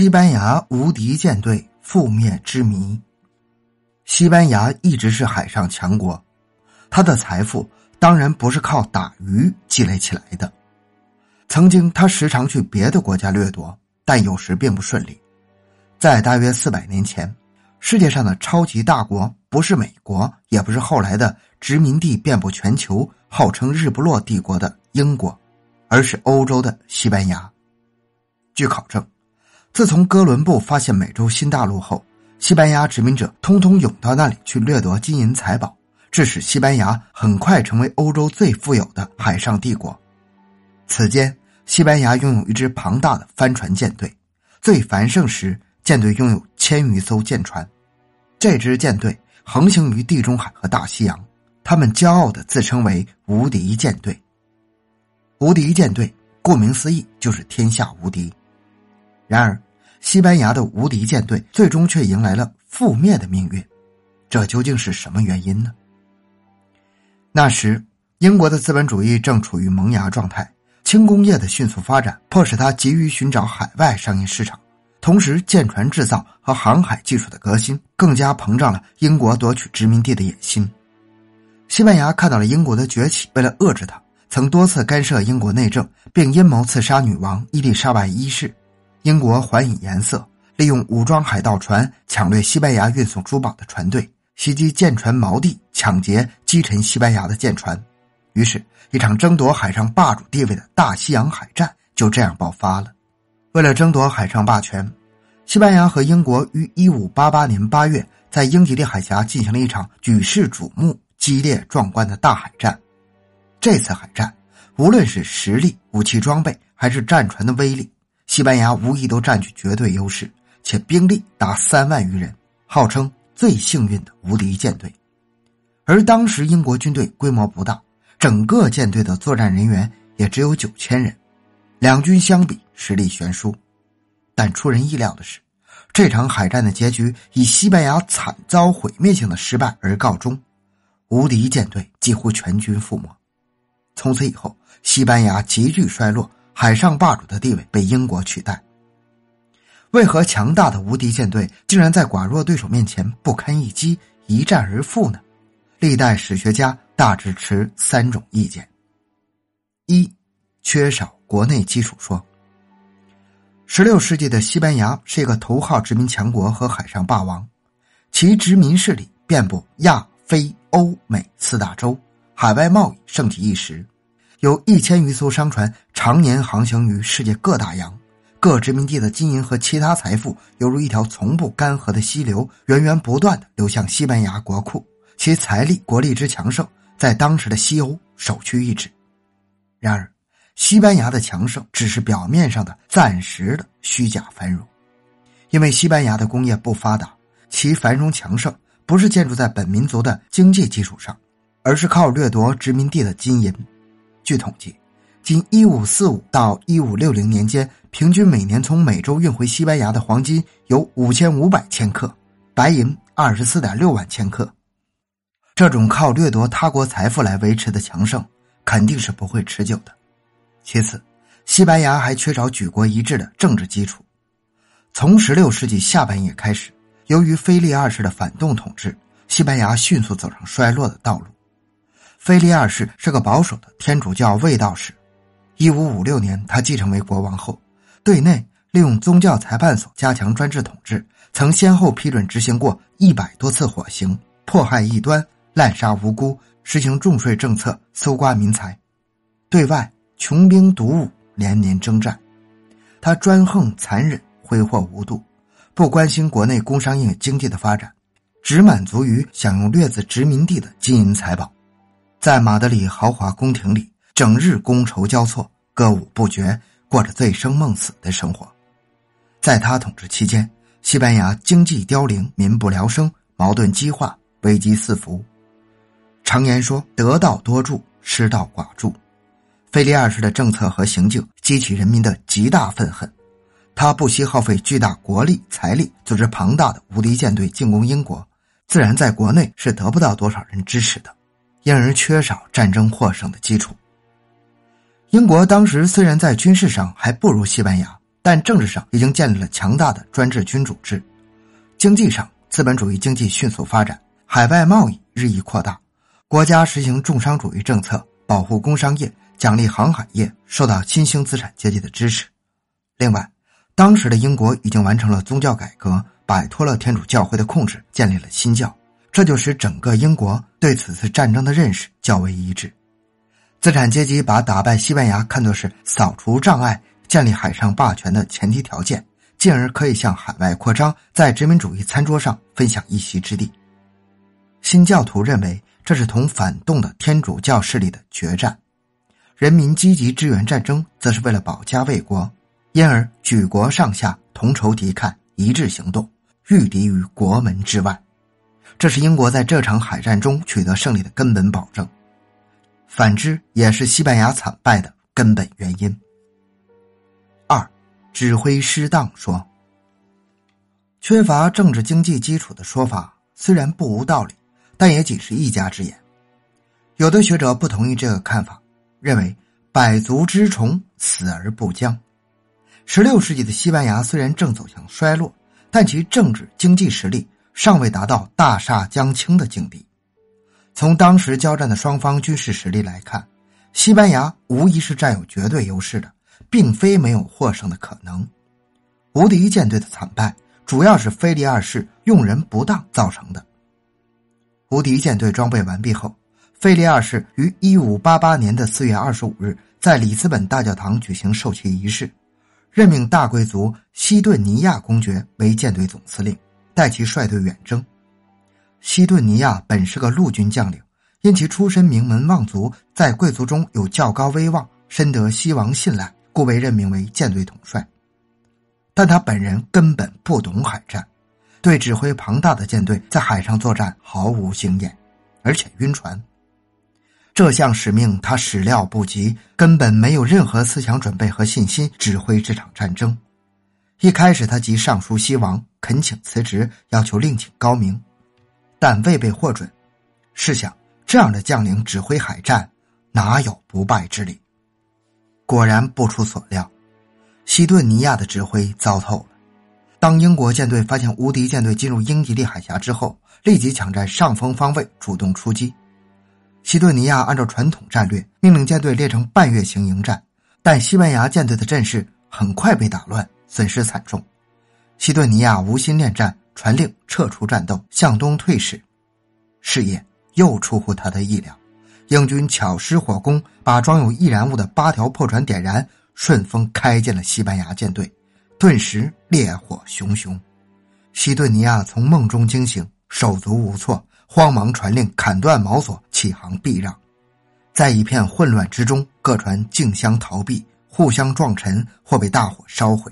西班牙无敌舰队覆灭之谜。西班牙一直是海上强国，他的财富当然不是靠打鱼积累起来的。曾经，他时常去别的国家掠夺，但有时并不顺利。在大约四百年前，世界上的超级大国不是美国，也不是后来的殖民地遍布全球、号称“日不落帝国”的英国，而是欧洲的西班牙。据考证。自从哥伦布发现美洲新大陆后，西班牙殖民者通通涌到那里去掠夺金银财宝，致使西班牙很快成为欧洲最富有的海上帝国。此间，西班牙拥有一支庞大的帆船舰队，最繁盛时舰队拥有千余艘舰船。这支舰队横行于地中海和大西洋，他们骄傲地自称为“无敌舰队”。无敌舰队，顾名思义，就是天下无敌。然而，西班牙的无敌舰队最终却迎来了覆灭的命运，这究竟是什么原因呢？那时，英国的资本主义正处于萌芽状态，轻工业的迅速发展迫使他急于寻找海外商业市场，同时，舰船制造和航海技术的革新更加膨胀了英国夺取殖民地的野心。西班牙看到了英国的崛起，为了遏制他，曾多次干涉英国内政，并阴谋刺杀女王伊丽莎白一世。英国还以颜色，利用武装海盗船抢掠西班牙运送珠宝的船队，袭击舰船锚地，抢劫击沉西班牙的舰船。于是，一场争夺海上霸主地位的大西洋海战就这样爆发了。为了争夺海上霸权，西班牙和英国于1588年8月在英吉利海峡进行了一场举世瞩目、激烈壮观的大海战。这次海战，无论是实力、武器装备，还是战船的威力。西班牙无疑都占据绝对优势，且兵力达三万余人，号称最幸运的无敌舰队。而当时英国军队规模不大，整个舰队的作战人员也只有九千人，两军相比实力悬殊。但出人意料的是，这场海战的结局以西班牙惨遭毁灭性的失败而告终，无敌舰队几乎全军覆没。从此以后，西班牙急剧衰落。海上霸主的地位被英国取代。为何强大的无敌舰队竟然在寡弱对手面前不堪一击，一战而负呢？历代史学家大致持三种意见：一、缺少国内基础说。十六世纪的西班牙是一个头号殖民强国和海上霸王，其殖民势力遍布亚非欧美四大洲，海外贸易盛极一时。有一千余艘商船常年航行于世界各大洋，各殖民地的金银和其他财富犹如一条从不干涸的溪流，源源不断的流向西班牙国库。其财力、国力之强盛，在当时的西欧首屈一指。然而，西班牙的强盛只是表面上的暂时的虚假繁荣，因为西班牙的工业不发达，其繁荣强盛不是建筑在本民族的经济基础上，而是靠掠夺殖民地的金银。据统计，仅1545到1560年间，平均每年从美洲运回西班牙的黄金有5500千克，白银24.6万千克。这种靠掠夺他国财富来维持的强盛，肯定是不会持久的。其次，西班牙还缺少举国一致的政治基础。从16世纪下半叶开始，由于菲利二世的反动统治，西班牙迅速走上衰落的道路。菲利二世是个保守的天主教卫道士。一五五六年，他继承为国王后，对内利用宗教裁判所加强专制统治，曾先后批准执行过一百多次火刑，迫害异端，滥杀无辜，实行重税政策，搜刮民财；对外穷兵黩武，连年征战。他专横残忍，挥霍无度，不关心国内工商业经济的发展，只满足于享用掠自殖民地的金银财宝。在马德里豪华宫廷里，整日觥筹交错，歌舞不绝，过着醉生梦死的生活。在他统治期间，西班牙经济凋零，民不聊生，矛盾激化，危机四伏。常言说：“得道多助，失道寡助。”菲利二世的政策和行径激起人民的极大愤恨，他不惜耗费巨大国力财力，组织庞大的无敌舰队进攻英国，自然在国内是得不到多少人支持的。因而缺少战争获胜的基础。英国当时虽然在军事上还不如西班牙，但政治上已经建立了强大的专制君主制。经济上，资本主义经济迅速发展，海外贸易日益扩大，国家实行重商主义政策，保护工商业，奖励航海业，受到新兴资产阶级的支持。另外，当时的英国已经完成了宗教改革，摆脱了天主教会的控制，建立了新教，这就使整个英国对此次战争的认识较为一致。资产阶级把打败西班牙看作是扫除障碍、建立海上霸权的前提条件。进而可以向海外扩张，在殖民主义餐桌上分享一席之地。新教徒认为这是同反动的天主教势力的决战，人民积极支援战争，则是为了保家卫国，因而举国上下同仇敌忾，一致行动，御敌于国门之外。这是英国在这场海战中取得胜利的根本保证。反之，也是西班牙惨败的根本原因。二指挥失当，说缺乏政治经济基础的说法虽然不无道理，但也仅是一家之言。有的学者不同意这个看法，认为百足之虫，死而不僵。十六世纪的西班牙虽然正走向衰落，但其政治经济实力尚未达到大厦将倾的境地。从当时交战的双方军事实力来看，西班牙无疑是占有绝对优势的。并非没有获胜的可能。无敌舰队的惨败主要是菲利二世用人不当造成的。无敌舰队装备完毕后，菲利二世于一五八八年的四月二十五日在里斯本大教堂举行授旗仪式，任命大贵族西顿尼亚公爵为舰队总司令，带其率队远征。西顿尼亚本是个陆军将领，因其出身名门望族，在贵族中有较高威望，深得西王信赖。故被任命为舰队统帅，但他本人根本不懂海战，对指挥庞大的舰队在海上作战毫无经验，而且晕船。这项使命他始料不及，根本没有任何思想准备和信心指挥这场战争。一开始，他即上书西王，恳请辞职，要求另请高明，但未被获准。试想，这样的将领指挥海战，哪有不败之理？果然不出所料，西顿尼亚的指挥糟透了。当英国舰队发现无敌舰队进入英吉利海峡之后，立即抢占上风方位，主动出击。西顿尼亚按照传统战略，命令舰队列成半月形迎战，但西班牙舰队的阵势很快被打乱，损失惨重。西顿尼亚无心恋战，传令撤出战斗，向东退使。事业又出乎他的意料。英军巧施火攻，把装有易燃物的八条破船点燃，顺风开进了西班牙舰队，顿时烈火熊熊。西顿尼亚从梦中惊醒，手足无措，慌忙传令砍断锚索，起航避让。在一片混乱之中，各船竞相逃避，互相撞沉或被大火烧毁。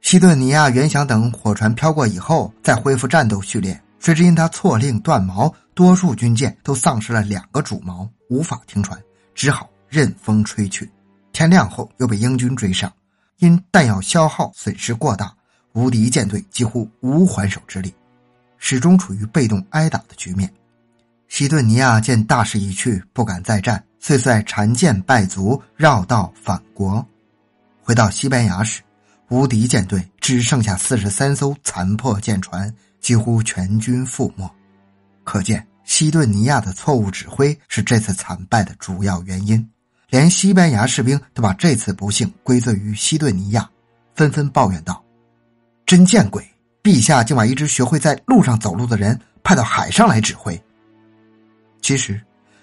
西顿尼亚原想等火船飘过以后再恢复战斗序列。谁知因他错令断锚，多数军舰都丧失了两个主锚，无法停船，只好任风吹去。天亮后又被英军追上，因弹药消耗损失过大，无敌舰队几乎无还手之力，始终处于被动挨打的局面。西顿尼亚见大势已去，不敢再战，遂率残舰败卒，绕道返国。回到西班牙时，无敌舰队只剩下四十三艘残破舰船。几乎全军覆没，可见西顿尼亚的错误指挥是这次惨败的主要原因。连西班牙士兵都把这次不幸归罪于西顿尼亚，纷纷抱怨道：“真见鬼！陛下竟把一只学会在路上走路的人派到海上来指挥。”其实，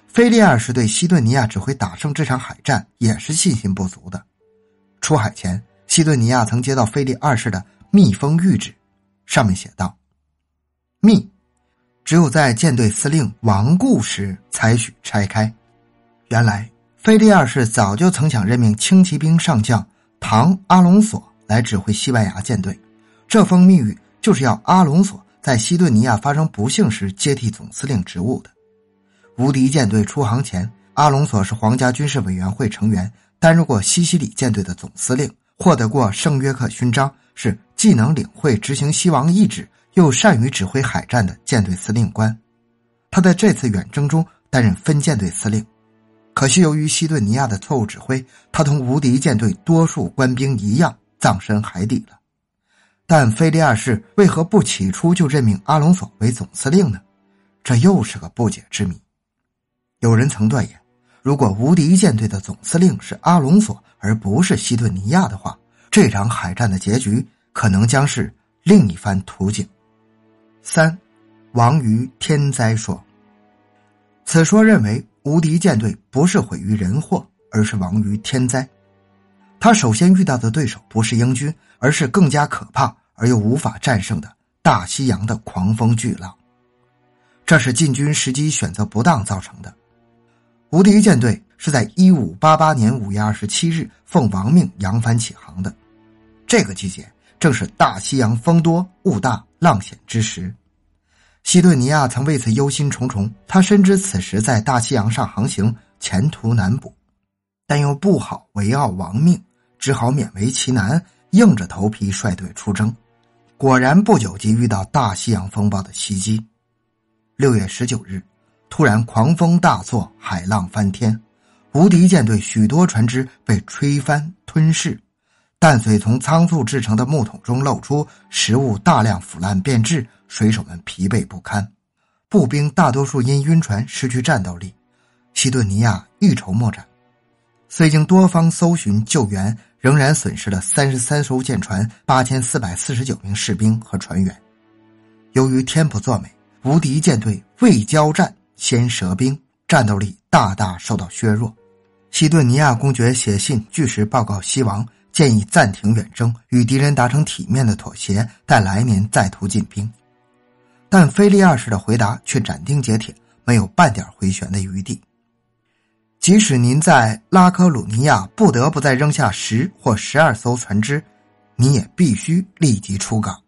菲利二世对西顿尼亚指挥打胜这场海战也是信心不足的。出海前，西顿尼亚曾接到菲利二世的密封谕旨，上面写道。密，只有在舰队司令亡故时才许拆开。原来，菲利二世早就曾想任命轻骑兵上将唐阿隆索来指挥西班牙舰队。这封密谕就是要阿隆索在西顿尼亚发生不幸时接替总司令职务的。无敌舰队出航前，阿隆索是皇家军事委员会成员，担任过西西里舰队的总司令，获得过圣约克勋章，是既能领会执行西王意志。又善于指挥海战的舰队司令官，他在这次远征中担任分舰队司令。可惜由于西顿尼亚的错误指挥，他同无敌舰队多数官兵一样葬身海底了。但菲利二世为何不起初就任命阿隆索为总司令呢？这又是个不解之谜。有人曾断言，如果无敌舰队的总司令是阿隆索而不是西顿尼亚的话，这场海战的结局可能将是另一番图景。三，亡于天灾说。此说认为无敌舰队不是毁于人祸，而是亡于天灾。他首先遇到的对手不是英军，而是更加可怕而又无法战胜的大西洋的狂风巨浪。这是进军时机选择不当造成的。无敌舰队是在一五八八年五月二十七日奉王命扬帆起航的，这个季节正是大西洋风多雾大浪险之时。西顿尼亚曾为此忧心忡忡，他深知此时在大西洋上航行前途难卜，但又不好违拗亡命。只好勉为其难，硬着头皮率队出征。果然不久即遇到大西洋风暴的袭击。六月十九日，突然狂风大作，海浪翻天，无敌舰队许多船只被吹翻吞噬，淡水从仓促制成的木桶中漏出，食物大量腐烂变质，水手们疲惫不堪，步兵大多数因晕船失去战斗力。西顿尼亚一筹莫展，虽经多方搜寻救援。仍然损失了三十三艘舰船、八千四百四十九名士兵和船员。由于天不作美，无敌舰队未交战先折兵，战斗力大大受到削弱。西顿尼亚公爵写信据实报告西王，建议暂停远征，与敌人达成体面的妥协，待来年再图进兵。但菲利二世的回答却斩钉截铁，没有半点回旋的余地。即使您在拉科鲁尼亚不得不再扔下十或十二艘船只，你也必须立即出港。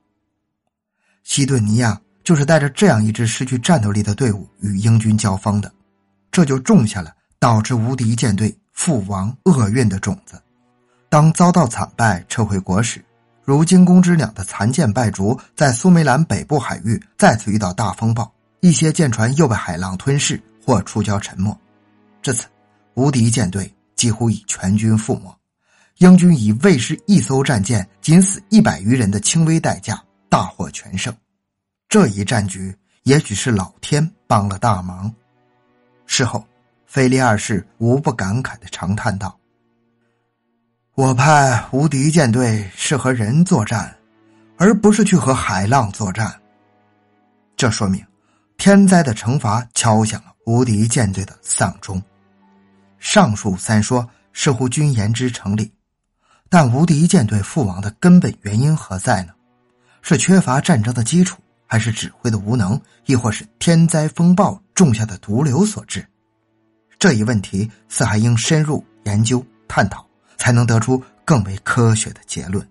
西顿尼亚就是带着这样一支失去战斗力的队伍与英军交锋的，这就种下了导致无敌舰队覆亡厄运的种子。当遭到惨败撤回国时，如惊弓之鸟的残舰败竹在苏梅兰北部海域再次遇到大风暴，一些舰船又被海浪吞噬或触礁沉没。至此。无敌舰队几乎已全军覆没，英军以未失一艘战舰、仅死一百余人的轻微代价大获全胜。这一战局也许是老天帮了大忙。事后，菲利二世无不感慨的长叹道：“我派无敌舰队是和人作战，而不是去和海浪作战。这说明，天灾的惩罚敲响了无敌舰队的丧钟。”上述三说似乎均言之成理，但无敌舰队覆亡的根本原因何在呢？是缺乏战争的基础，还是指挥的无能，亦或是天灾风暴种下的毒瘤所致？这一问题似还应深入研究探讨，才能得出更为科学的结论。